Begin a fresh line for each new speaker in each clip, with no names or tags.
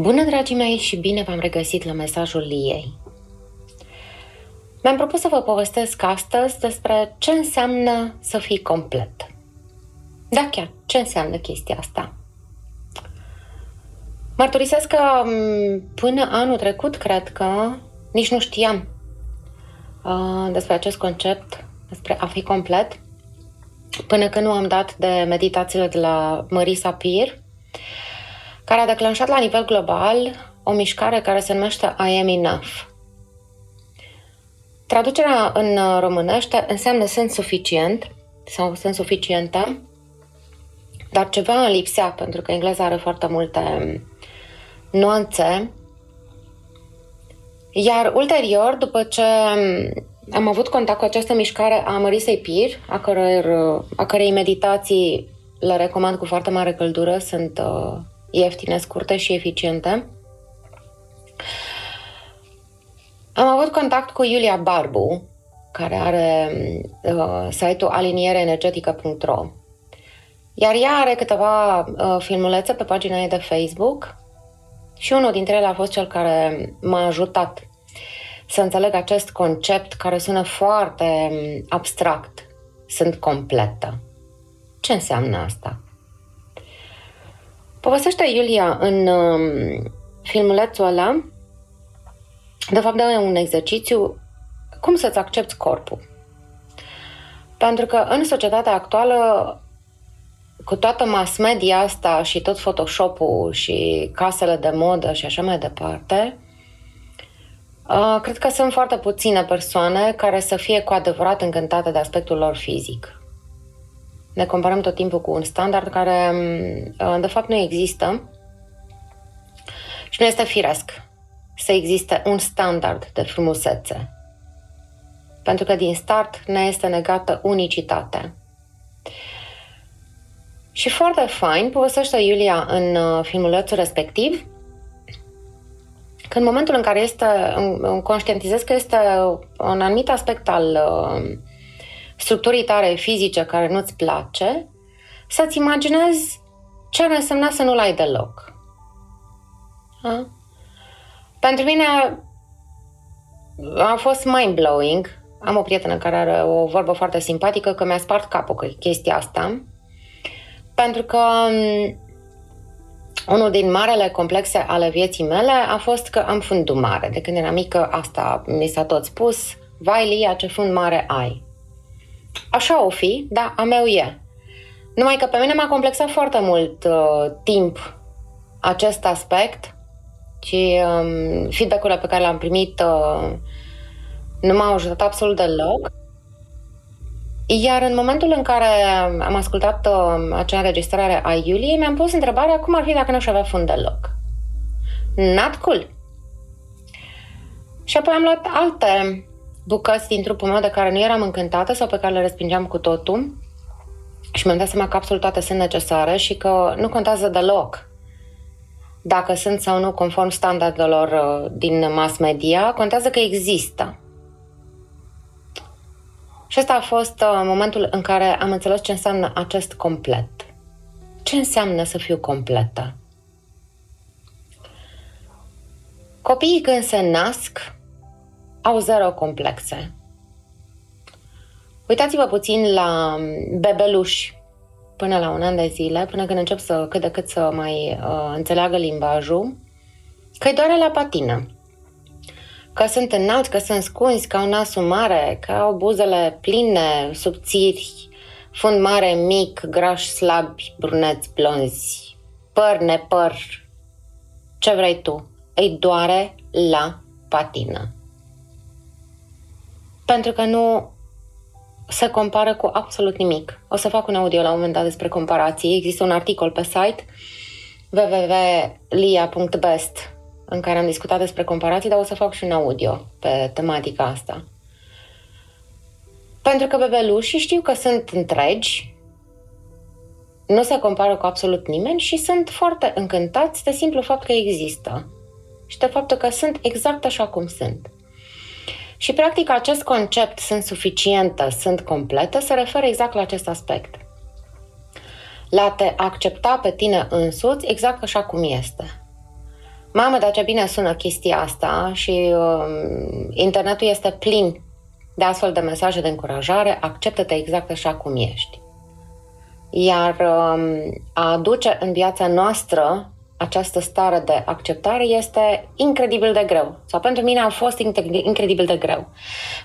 Bună, dragii mei, și bine v-am regăsit la mesajul ei. Mi-am propus să vă povestesc astăzi despre ce înseamnă să fii complet. Da, chiar, ce înseamnă chestia asta? Mărturisesc că până anul trecut, cred că nici nu știam uh, despre acest concept, despre a fi complet, până când nu am dat de meditațiile de la Marisa Peer, care a declanșat la nivel global o mișcare care se numește I am enough. Traducerea în românește înseamnă sunt suficient sau sunt suficientă, dar ceva îmi lipsea, pentru că engleza are foarte multe nuanțe. Iar ulterior, după ce am avut contact cu această mișcare a Marisei Pir, a, cărei, a cărei meditații le recomand cu foarte mare căldură, sunt uh, ieftine, scurte și eficiente. Am avut contact cu Iulia Barbu, care are uh, site-ul aliniereenergetică.ro iar ea are câteva uh, filmulețe pe pagina ei de Facebook și unul dintre ele a fost cel care m-a ajutat să înțeleg acest concept care sună foarte um, abstract. Sunt completă. Ce înseamnă asta? Povestește Iulia în um, filmulețul ăla, de fapt, de un exercițiu cum să-ți accepti corpul. Pentru că în societatea actuală, cu toată mass media asta și tot Photoshop-ul și casele de modă și așa mai departe, uh, cred că sunt foarte puține persoane care să fie cu adevărat încântate de aspectul lor fizic ne comparăm tot timpul cu un standard care, mm, de fapt, nu există și nu este firesc să existe un standard de frumusețe. Pentru că din start ne este negată unicitatea. Și foarte fain povestește Iulia în uh, filmulețul respectiv că în momentul în care este, conștientizez că este un anumit aspect al uh, structurii tare fizice care nu-ți place, să-ți imaginezi ce ar însemna să nu-l ai deloc. A? Pentru mine a fost mind-blowing. Am o prietenă care are o vorbă foarte simpatică că mi-a spart capul cu chestia asta. Pentru că unul din marele complexe ale vieții mele a fost că am fundul mare. De când eram mică, asta mi s-a tot spus. Vai, Lia, ce fund mare ai. Așa o fi, da, a meu e. Numai că pe mine m-a complexat foarte mult uh, timp acest aspect și um, feedback-urile pe care le-am primit uh, nu m-au ajutat absolut deloc. Iar în momentul în care am ascultat uh, acea înregistrare a Iuliei, mi-am pus întrebarea cum ar fi dacă nu și avea fund deloc. Not cool. Și apoi am luat alte bucăți din trupul meu de care nu eram încântată sau pe care le respingeam cu totul și mi-am dat seama că absolut toate sunt necesare și că nu contează deloc dacă sunt sau nu conform standardelor uh, din mass media, contează că există. Și ăsta a fost uh, momentul în care am înțeles ce înseamnă acest complet. Ce înseamnă să fiu completă? Copiii când se nasc au zero complexe. Uitați-vă puțin la bebeluși până la un an de zile, până când încep să cât de cât să mai uh, înțeleagă limbajul, că-i doare la patină. Că sunt înalți, că sunt scunzi, că au nasul mare, că au buzele pline, subțiri, fund mare, mic, graș, slabi, bruneți, blonzi, păr, nepăr, ce vrei tu. Îi doare la patină pentru că nu se compară cu absolut nimic. O să fac un audio la un moment dat despre comparații. Există un articol pe site www.lia.best în care am discutat despre comparații, dar o să fac și un audio pe tematica asta. Pentru că bebelușii știu că sunt întregi, nu se compară cu absolut nimeni și sunt foarte încântați de simplu fapt că există și de faptul că sunt exact așa cum sunt. Și, practic, acest concept sunt suficientă, sunt completă, se referă exact la acest aspect. La te accepta pe tine însuți exact așa cum este. Mamă, dar ce bine sună chestia asta și uh, internetul este plin de astfel de mesaje de încurajare, acceptă-te exact așa cum ești. Iar uh, a aduce în viața noastră această stare de acceptare este incredibil de greu. Sau pentru mine a fost incredibil de greu.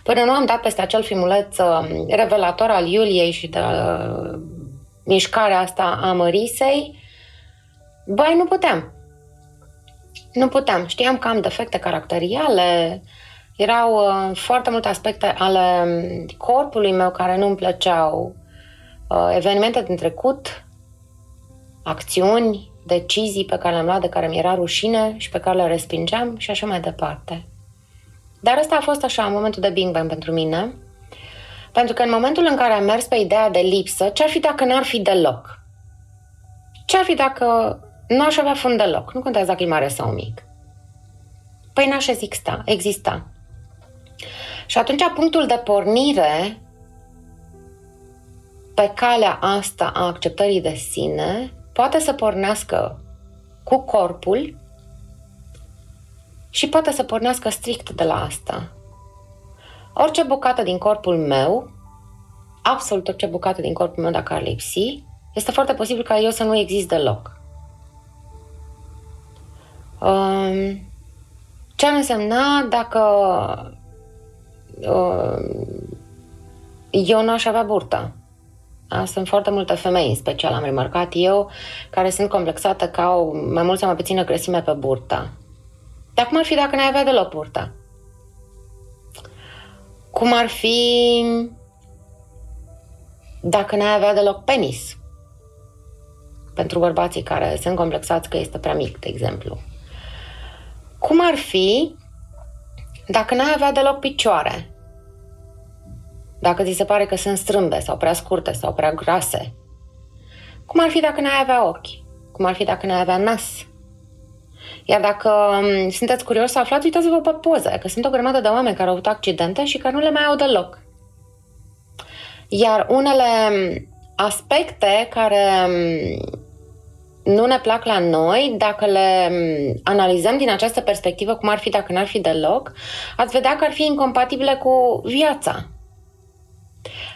Până nu am dat peste acel filmuleț uh, revelator al Iuliei și de uh, mișcarea asta a Mărisei, băi, nu puteam. Nu puteam. Știam că am defecte caracteriale, erau uh, foarte multe aspecte ale um, corpului meu care nu îmi plăceau, uh, evenimente din trecut, acțiuni, decizii pe care le-am luat de care mi era rușine și pe care le respingeam și așa mai departe. Dar ăsta a fost așa, în momentul de Bing Bang pentru mine, pentru că în momentul în care am mers pe ideea de lipsă, ce-ar fi dacă n-ar fi deloc? Ce-ar fi dacă nu aș avea fund deloc? Nu contează dacă e mare sau mic. Păi n-aș exista, exista. Și atunci punctul de pornire pe calea asta a acceptării de sine poate să pornească cu corpul și poate să pornească strict de la asta. Orice bucată din corpul meu, absolut orice bucată din corpul meu dacă ar lipsi, este foarte posibil ca eu să nu exist deloc. Um, ce ar însemna dacă um, eu nu aș avea burtă? Sunt foarte multe femei, în special am remarcat eu, care sunt complexate ca au mai mult sau mai puțină grăsime pe burta. Dar cum ar fi dacă n-ai avea deloc burta? Cum ar fi dacă n-ai avea deloc penis? Pentru bărbații care sunt complexați că este prea mic, de exemplu. Cum ar fi dacă n-ai avea deloc picioare? Dacă ți se pare că sunt strâmbe sau prea scurte sau prea grase. Cum ar fi dacă n-ai avea ochi? Cum ar fi dacă n-ai avea nas? Iar dacă um, sunteți curioși să aflați, uitați-vă pe poze, că sunt o grămadă de oameni care au avut accidente și care nu le mai au deloc. Iar unele um, aspecte care um, nu ne plac la noi, dacă le analizăm din această perspectivă, cum ar fi dacă n-ar fi deloc, ați vedea că ar fi incompatibile cu viața.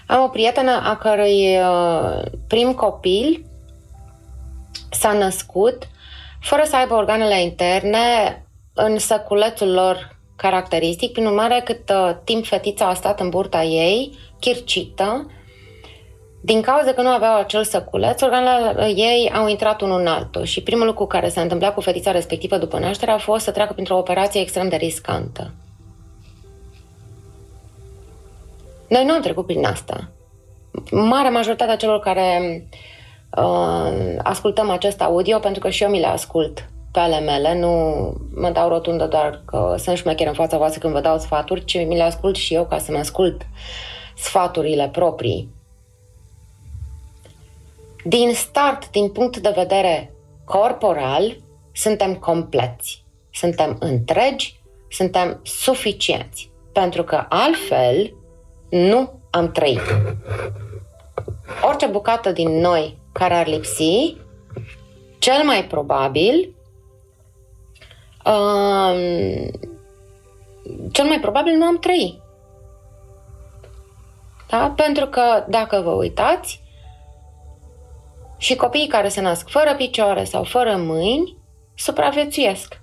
Am o prietenă a cărui uh, prim copil s-a născut fără să aibă organele interne în săculețul lor caracteristic. Prin urmare, cât uh, timp fetița a stat în burta ei, chircită, din cauza că nu aveau acel săculeț, organele uh, ei au intrat unul în altul și primul lucru care s-a întâmplat cu fetița respectivă după naștere a fost să treacă printr-o operație extrem de riscantă. Noi nu am trecut prin asta. Marea majoritatea celor care uh, ascultăm acest audio, pentru că și eu mi le ascult pe ale mele, nu mă dau rotundă doar că sunt șmecher în fața voastră când vă dau sfaturi, ci mi le ascult și eu ca să-mi ascult sfaturile proprii. Din start, din punct de vedere corporal, suntem compleți, suntem întregi, suntem suficienți. Pentru că altfel nu am trăit. Orice bucată din noi care ar lipsi, cel mai probabil, um, cel mai probabil nu am trăit. Da? Pentru că, dacă vă uitați, și copiii care se nasc fără picioare sau fără mâini supraviețuiesc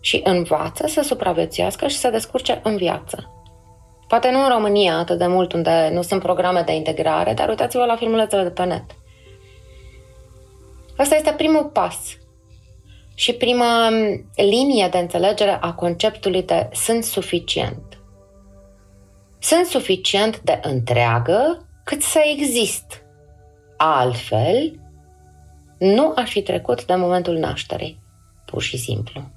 și învață să supraviețuiască și să descurce în viață. Poate nu în România atât de mult, unde nu sunt programe de integrare, dar uitați-vă la filmulețele de pe net. Asta este primul pas și prima linie de înțelegere a conceptului de sunt suficient. Sunt suficient de întreagă cât să exist. Altfel, nu aș fi trecut de momentul nașterii, pur și simplu.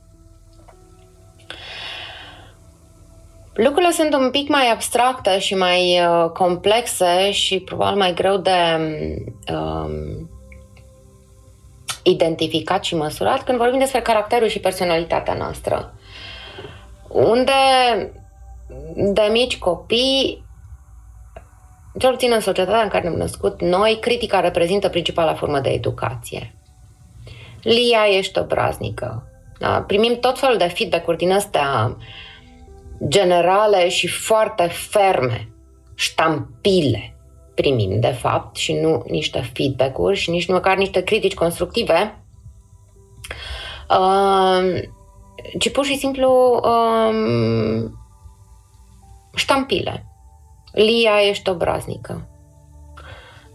Lucrurile sunt un pic mai abstracte și mai uh, complexe și probabil mai greu de um, identificat și măsurat când vorbim despre caracterul și personalitatea noastră. Unde de mici copii, cel puțin în societatea în care ne-am născut noi, critica reprezintă principala formă de educație. Lia, ești obraznică. Da? Primim tot felul de feedback-uri din astea generale și foarte ferme, ștampile primim, de fapt, și nu niște feedback-uri și nici măcar niște critici constructive, uh, ci pur și simplu uh, ștampile. Lia, ești obraznică.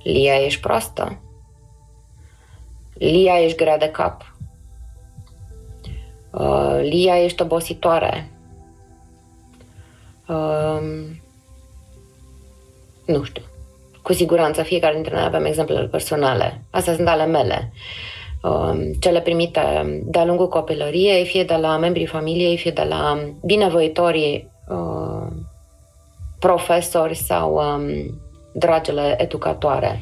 Lia, ești proastă. Lia, ești grea de cap. Uh, Lia, ești obositoare. Uh, nu știu. Cu siguranță, fiecare dintre noi avem exemplele personale. Astea sunt ale mele. Uh, cele primite de-a lungul copilăriei, fie de la membrii familiei, fie de la binevoitorii uh, profesori sau um, dragele educatoare.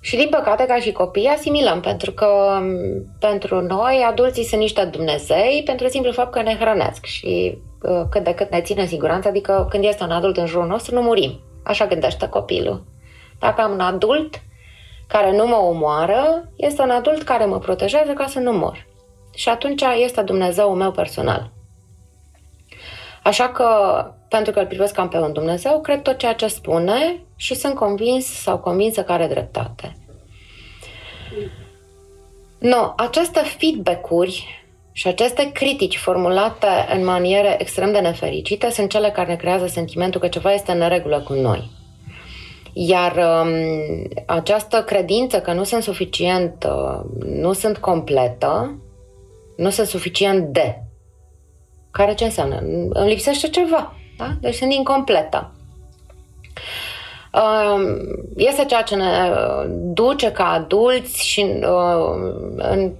Și din păcate, ca și copii, asimilăm, pentru că um, pentru noi adulții sunt niște Dumnezei pentru simplu fapt că ne hrănesc și uh, cât de cât ne țin în siguranță, adică când este un adult în jurul nostru, nu murim. Așa gândește copilul. Dacă am un adult care nu mă omoară, este un adult care mă protejează ca să nu mor. Și atunci este Dumnezeul meu personal. Așa că, pentru că îl privesc cam pe un Dumnezeu, cred tot ceea ce spune și sunt convins sau convinsă că are dreptate. No, aceste feedback-uri și aceste critici formulate în maniere extrem de nefericite sunt cele care ne creează sentimentul că ceva este în neregulă cu noi. Iar um, această credință că nu sunt suficient, uh, nu sunt completă, nu sunt suficient de care ce înseamnă? Îmi lipsește ceva. Da? Deci sunt incompletă. Um, este ceea ce ne uh, duce ca adulți și uh, în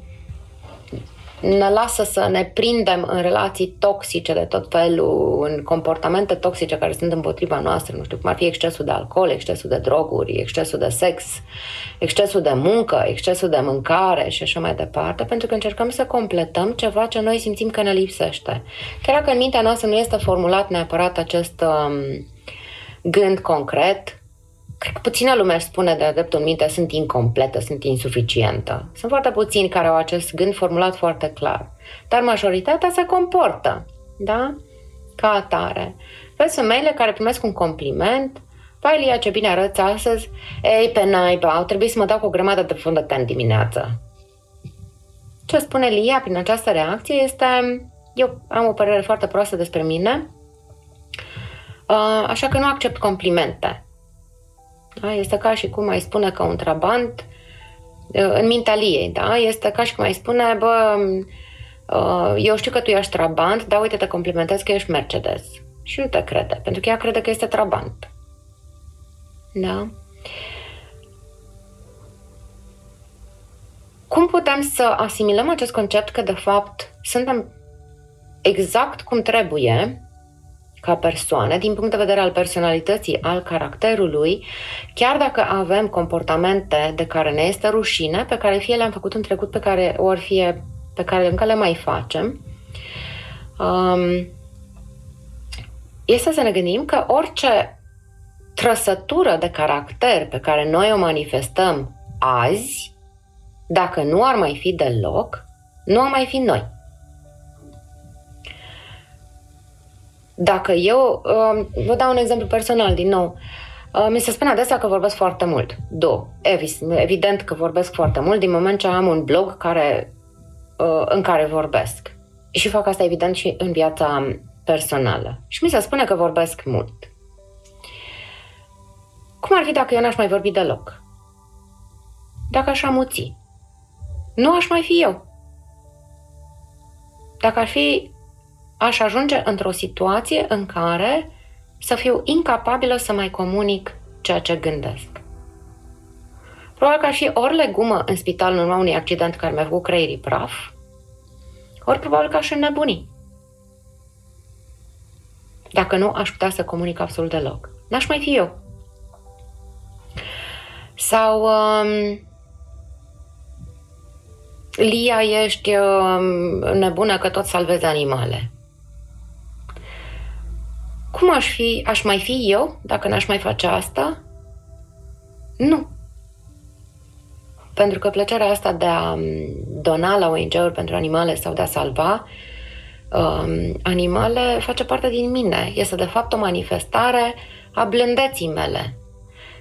ne lasă să ne prindem în relații toxice de tot felul, în comportamente toxice care sunt împotriva noastră, nu știu, cum ar fi excesul de alcool, excesul de droguri, excesul de sex, excesul de muncă, excesul de mâncare și așa mai departe, pentru că încercăm să completăm ceva ce noi simțim că ne lipsește. Chiar dacă în mintea noastră nu este formulat neapărat acest um, gând concret, cred că puțină lume își spune de dreptul minte sunt incompletă, sunt insuficientă. Sunt foarte puțini care au acest gând formulat foarte clar. Dar majoritatea se comportă, da? Ca atare. Vezi femeile care primesc un compliment, Vai, Lia, ce bine arăți astăzi. Ei, pe naiba, au trebuit să mă dau cu o grămadă de fondăte în dimineață. Ce spune Lia prin această reacție este eu am o părere foarte proastă despre mine, uh, așa că nu accept complimente. Da? Este ca și cum mai spune că un trabant în mintea ei, da? Este ca și cum mai spune, bă, eu știu că tu ești trabant, dar uite, te complimentez că ești Mercedes. Și nu te crede, pentru că ea crede că este trabant. Da? Cum putem să asimilăm acest concept că, de fapt, suntem exact cum trebuie ca persoane, din punct de vedere al personalității, al caracterului, chiar dacă avem comportamente de care ne este rușine, pe care fie le-am făcut în trecut, pe care ori fie pe care încă le mai facem, um, este să ne gândim că orice trăsătură de caracter pe care noi o manifestăm azi, dacă nu ar mai fi deloc, nu ar mai fi noi. Dacă eu, uh, vă dau un exemplu personal din nou, uh, mi se spune adesea că vorbesc foarte mult. Do, evident că vorbesc foarte mult din moment ce am un blog care, uh, în care vorbesc. Și fac asta evident și în viața personală. Și mi se spune că vorbesc mult. Cum ar fi dacă eu n-aș mai vorbi deloc? Dacă aș amuți? Nu aș mai fi eu. Dacă ar fi aș ajunge într-o situație în care să fiu incapabilă să mai comunic ceea ce gândesc. Probabil că aș fi ori legumă în spital în urma unui accident care mi-a făcut creierii praf, ori probabil că aș înnebuni. Dacă nu, aș putea să comunic absolut deloc. N-aș mai fi eu. Sau um, Lia, ești um, nebună că tot salvezi animale. Cum aș fi, aș mai fi eu dacă n-aș mai face asta? Nu. pentru că plăcerea asta de a dona la ONG-uri pentru animale sau de a salva um, animale face parte din mine. Este de fapt o manifestare a blândeții mele.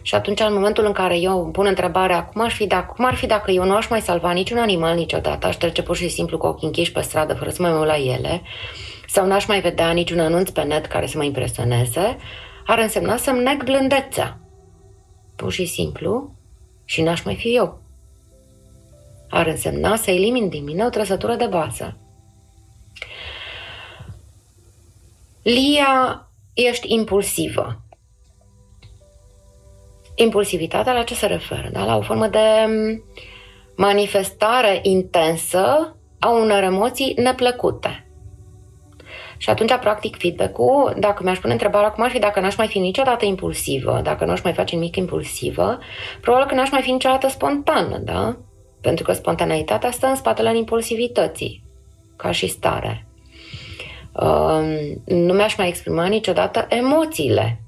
Și atunci, în momentul în care eu îmi pun întrebarea cum, aș fi dacă, cum ar fi dacă eu nu aș mai salva niciun animal niciodată, aș trece pur și simplu cu ochii închiși pe stradă fără să mă uit la ele, sau n-aș mai vedea niciun anunț pe net care să mă impresioneze, ar însemna să-mi neg blândețea. Pur și simplu, și n-aș mai fi eu. Ar însemna să elimin din mine o trăsătură de bază. Lia, ești impulsivă. Impulsivitatea la ce se referă? Da? La o formă de manifestare intensă a unor emoții neplăcute. Și atunci, practic, feedback-ul, dacă mi-aș pune întrebarea cum ar fi dacă n-aș mai fi niciodată impulsivă, dacă nu aș mai face nimic impulsivă, probabil că n-aș mai fi niciodată spontană, da? Pentru că spontaneitatea stă în spatele impulsivității, ca și stare. Uh, nu mi-aș mai exprima niciodată emoțiile,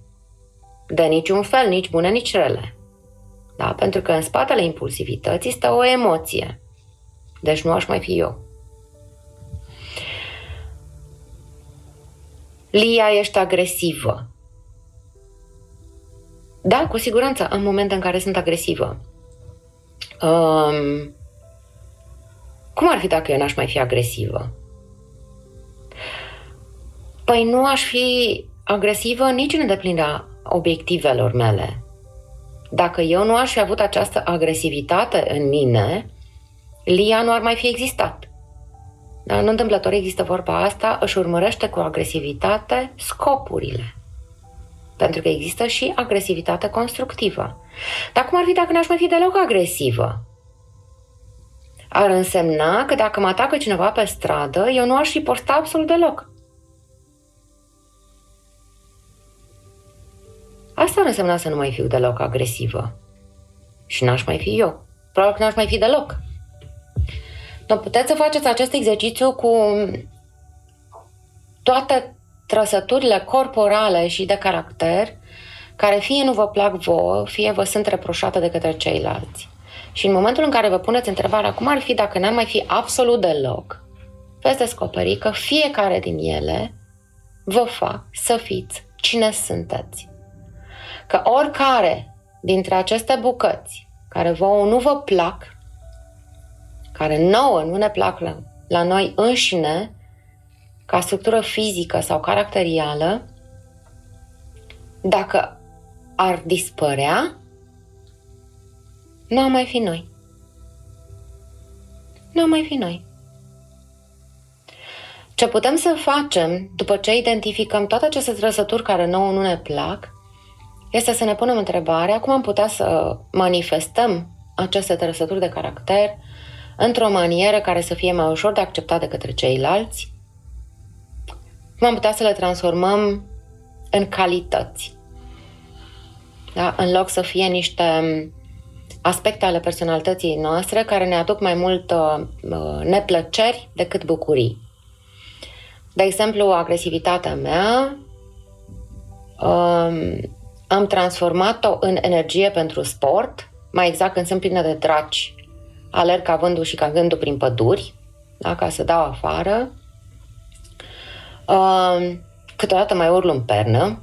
de niciun fel, nici bune, nici rele. Da? Pentru că în spatele impulsivității stă o emoție. Deci nu aș mai fi eu. Lia, ești agresivă. Da, cu siguranță am momente în care sunt agresivă. Um, cum ar fi dacă eu n-aș mai fi agresivă? Păi nu aș fi agresivă nici în îndeplinirea obiectivelor mele. Dacă eu nu aș fi avut această agresivitate în mine, Lia nu ar mai fi existat. Dar nu întâmplător există vorba asta, își urmărește cu agresivitate scopurile. Pentru că există și agresivitate constructivă. Dar cum ar fi dacă n-aș mai fi deloc agresivă? Ar însemna că dacă mă atacă cineva pe stradă, eu nu aș fi posta absolut deloc. Asta ar însemna să nu mai fiu deloc agresivă. Și n-aș mai fi eu. Probabil că n-aș mai fi deloc. Dar puteți să faceți acest exercițiu cu toate trăsăturile corporale și de caracter care fie nu vă plac vouă, fie vă sunt reproșate de către ceilalți. Și în momentul în care vă puneți întrebarea cum ar fi dacă n-ar mai fi absolut deloc, veți descoperi că fiecare din ele vă fac să fiți cine sunteți. Că oricare dintre aceste bucăți care vouă nu vă plac, care nouă nu ne plac la, la noi înșine, ca structură fizică sau caracterială, dacă ar dispărea, nu am mai fi noi. Nu am mai fi noi. Ce putem să facem după ce identificăm toate aceste trăsături care nouă nu ne plac, este să ne punem întrebarea cum am putea să manifestăm aceste trăsături de caracter într-o manieră care să fie mai ușor de acceptat de către ceilalți, cum am putea să le transformăm în calități. Da? În loc să fie niște aspecte ale personalității noastre care ne aduc mai mult uh, neplăceri decât bucurii. De exemplu, agresivitatea mea um, am transformat-o în energie pentru sport, mai exact când sunt plină de draci, alerg ca vândul și ca gândul prin păduri, da, ca să dau afară. Uh, câteodată mai urlu în pernă,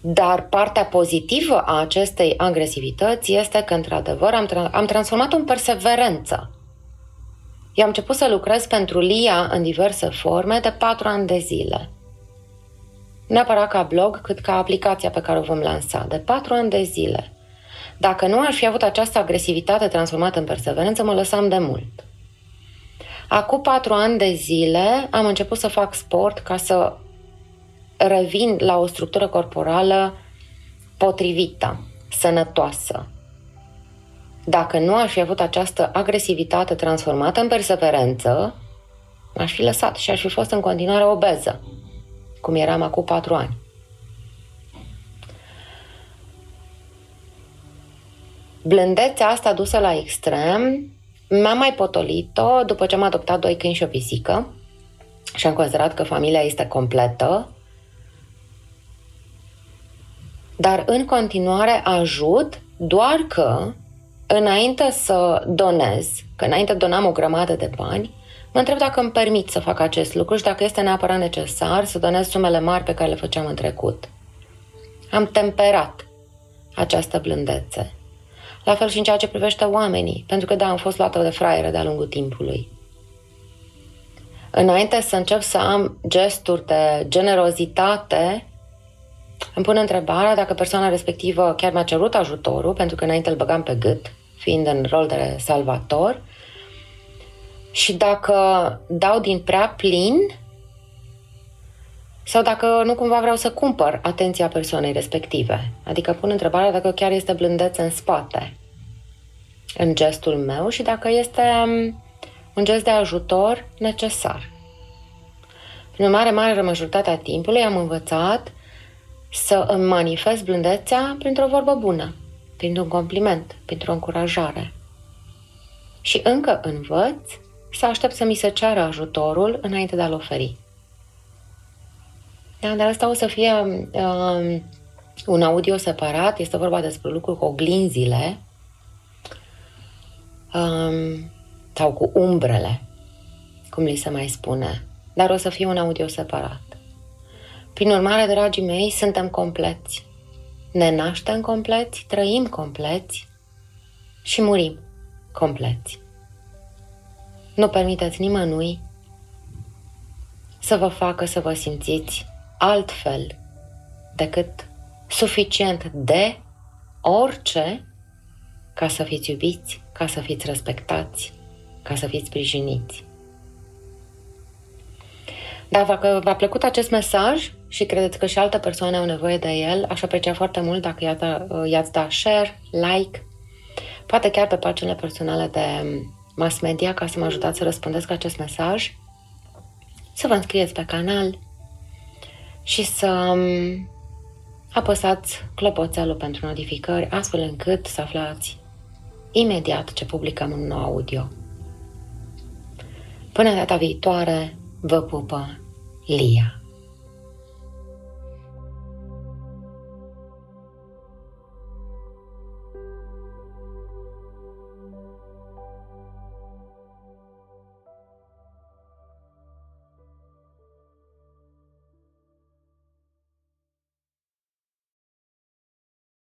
dar partea pozitivă a acestei agresivități este că, într-adevăr, am, tra- am transformat-o în perseverență. Eu am început să lucrez pentru LIA în diverse forme de patru ani de zile neapărat ca blog, cât ca aplicația pe care o vom lansa, de patru ani de zile. Dacă nu aș fi avut această agresivitate transformată în perseverență, mă lăsam de mult. Acum patru ani de zile am început să fac sport ca să revin la o structură corporală potrivită, sănătoasă. Dacă nu aș fi avut această agresivitate transformată în perseverență, aș fi lăsat și aș fi fost în continuare obeză cum eram acum patru ani. Blândețea asta dusă la extrem mi-am mai potolit-o după ce am adoptat doi câini și o pisică și am considerat că familia este completă, dar în continuare ajut doar că înainte să donez, că înainte donam o grămadă de bani, mă întreb dacă îmi permit să fac acest lucru și dacă este neapărat necesar să donez sumele mari pe care le făceam în trecut. Am temperat această blândețe. La fel și în ceea ce privește oamenii, pentru că da, am fost luată de fraiere de-a lungul timpului. Înainte să încep să am gesturi de generozitate, îmi pun întrebarea dacă persoana respectivă chiar mi-a cerut ajutorul, pentru că înainte îl băgam pe gât, fiind în rol de salvator, și dacă dau din prea plin sau dacă nu cumva vreau să cumpăr atenția persoanei respective. Adică pun întrebarea dacă chiar este blândețe în spate în gestul meu și dacă este um, un gest de ajutor necesar. Prin mare mare majoritatea timpului am învățat să îmi manifest blândețea printr-o vorbă bună, printr-un compliment, printr-o încurajare. Și încă învăț să aștept să mi se ceară ajutorul înainte de a-l oferi. Da, dar asta o să fie um, un audio separat, este vorba despre lucruri cu oglinzile um, sau cu umbrele, cum li se mai spune, dar o să fie un audio separat. Prin urmare, dragii mei, suntem compleți. Ne naștem compleți, trăim compleți și murim compleți. Nu permiteți nimănui să vă facă să vă simțiți altfel decât suficient de orice ca să fiți iubiți, ca să fiți respectați, ca să fiți sprijiniți. Dar dacă v-a plăcut acest mesaj și credeți că și alte persoane au nevoie de el, aș aprecia foarte mult dacă i-ați da share, like, poate chiar pe paginile personale de mass media ca să mă ajutați să răspundesc acest mesaj, să vă înscrieți pe canal și să um, apăsați clopoțelul pentru notificări astfel încât să aflați imediat ce publicăm un nou audio. Până data viitoare, vă pupă Lia.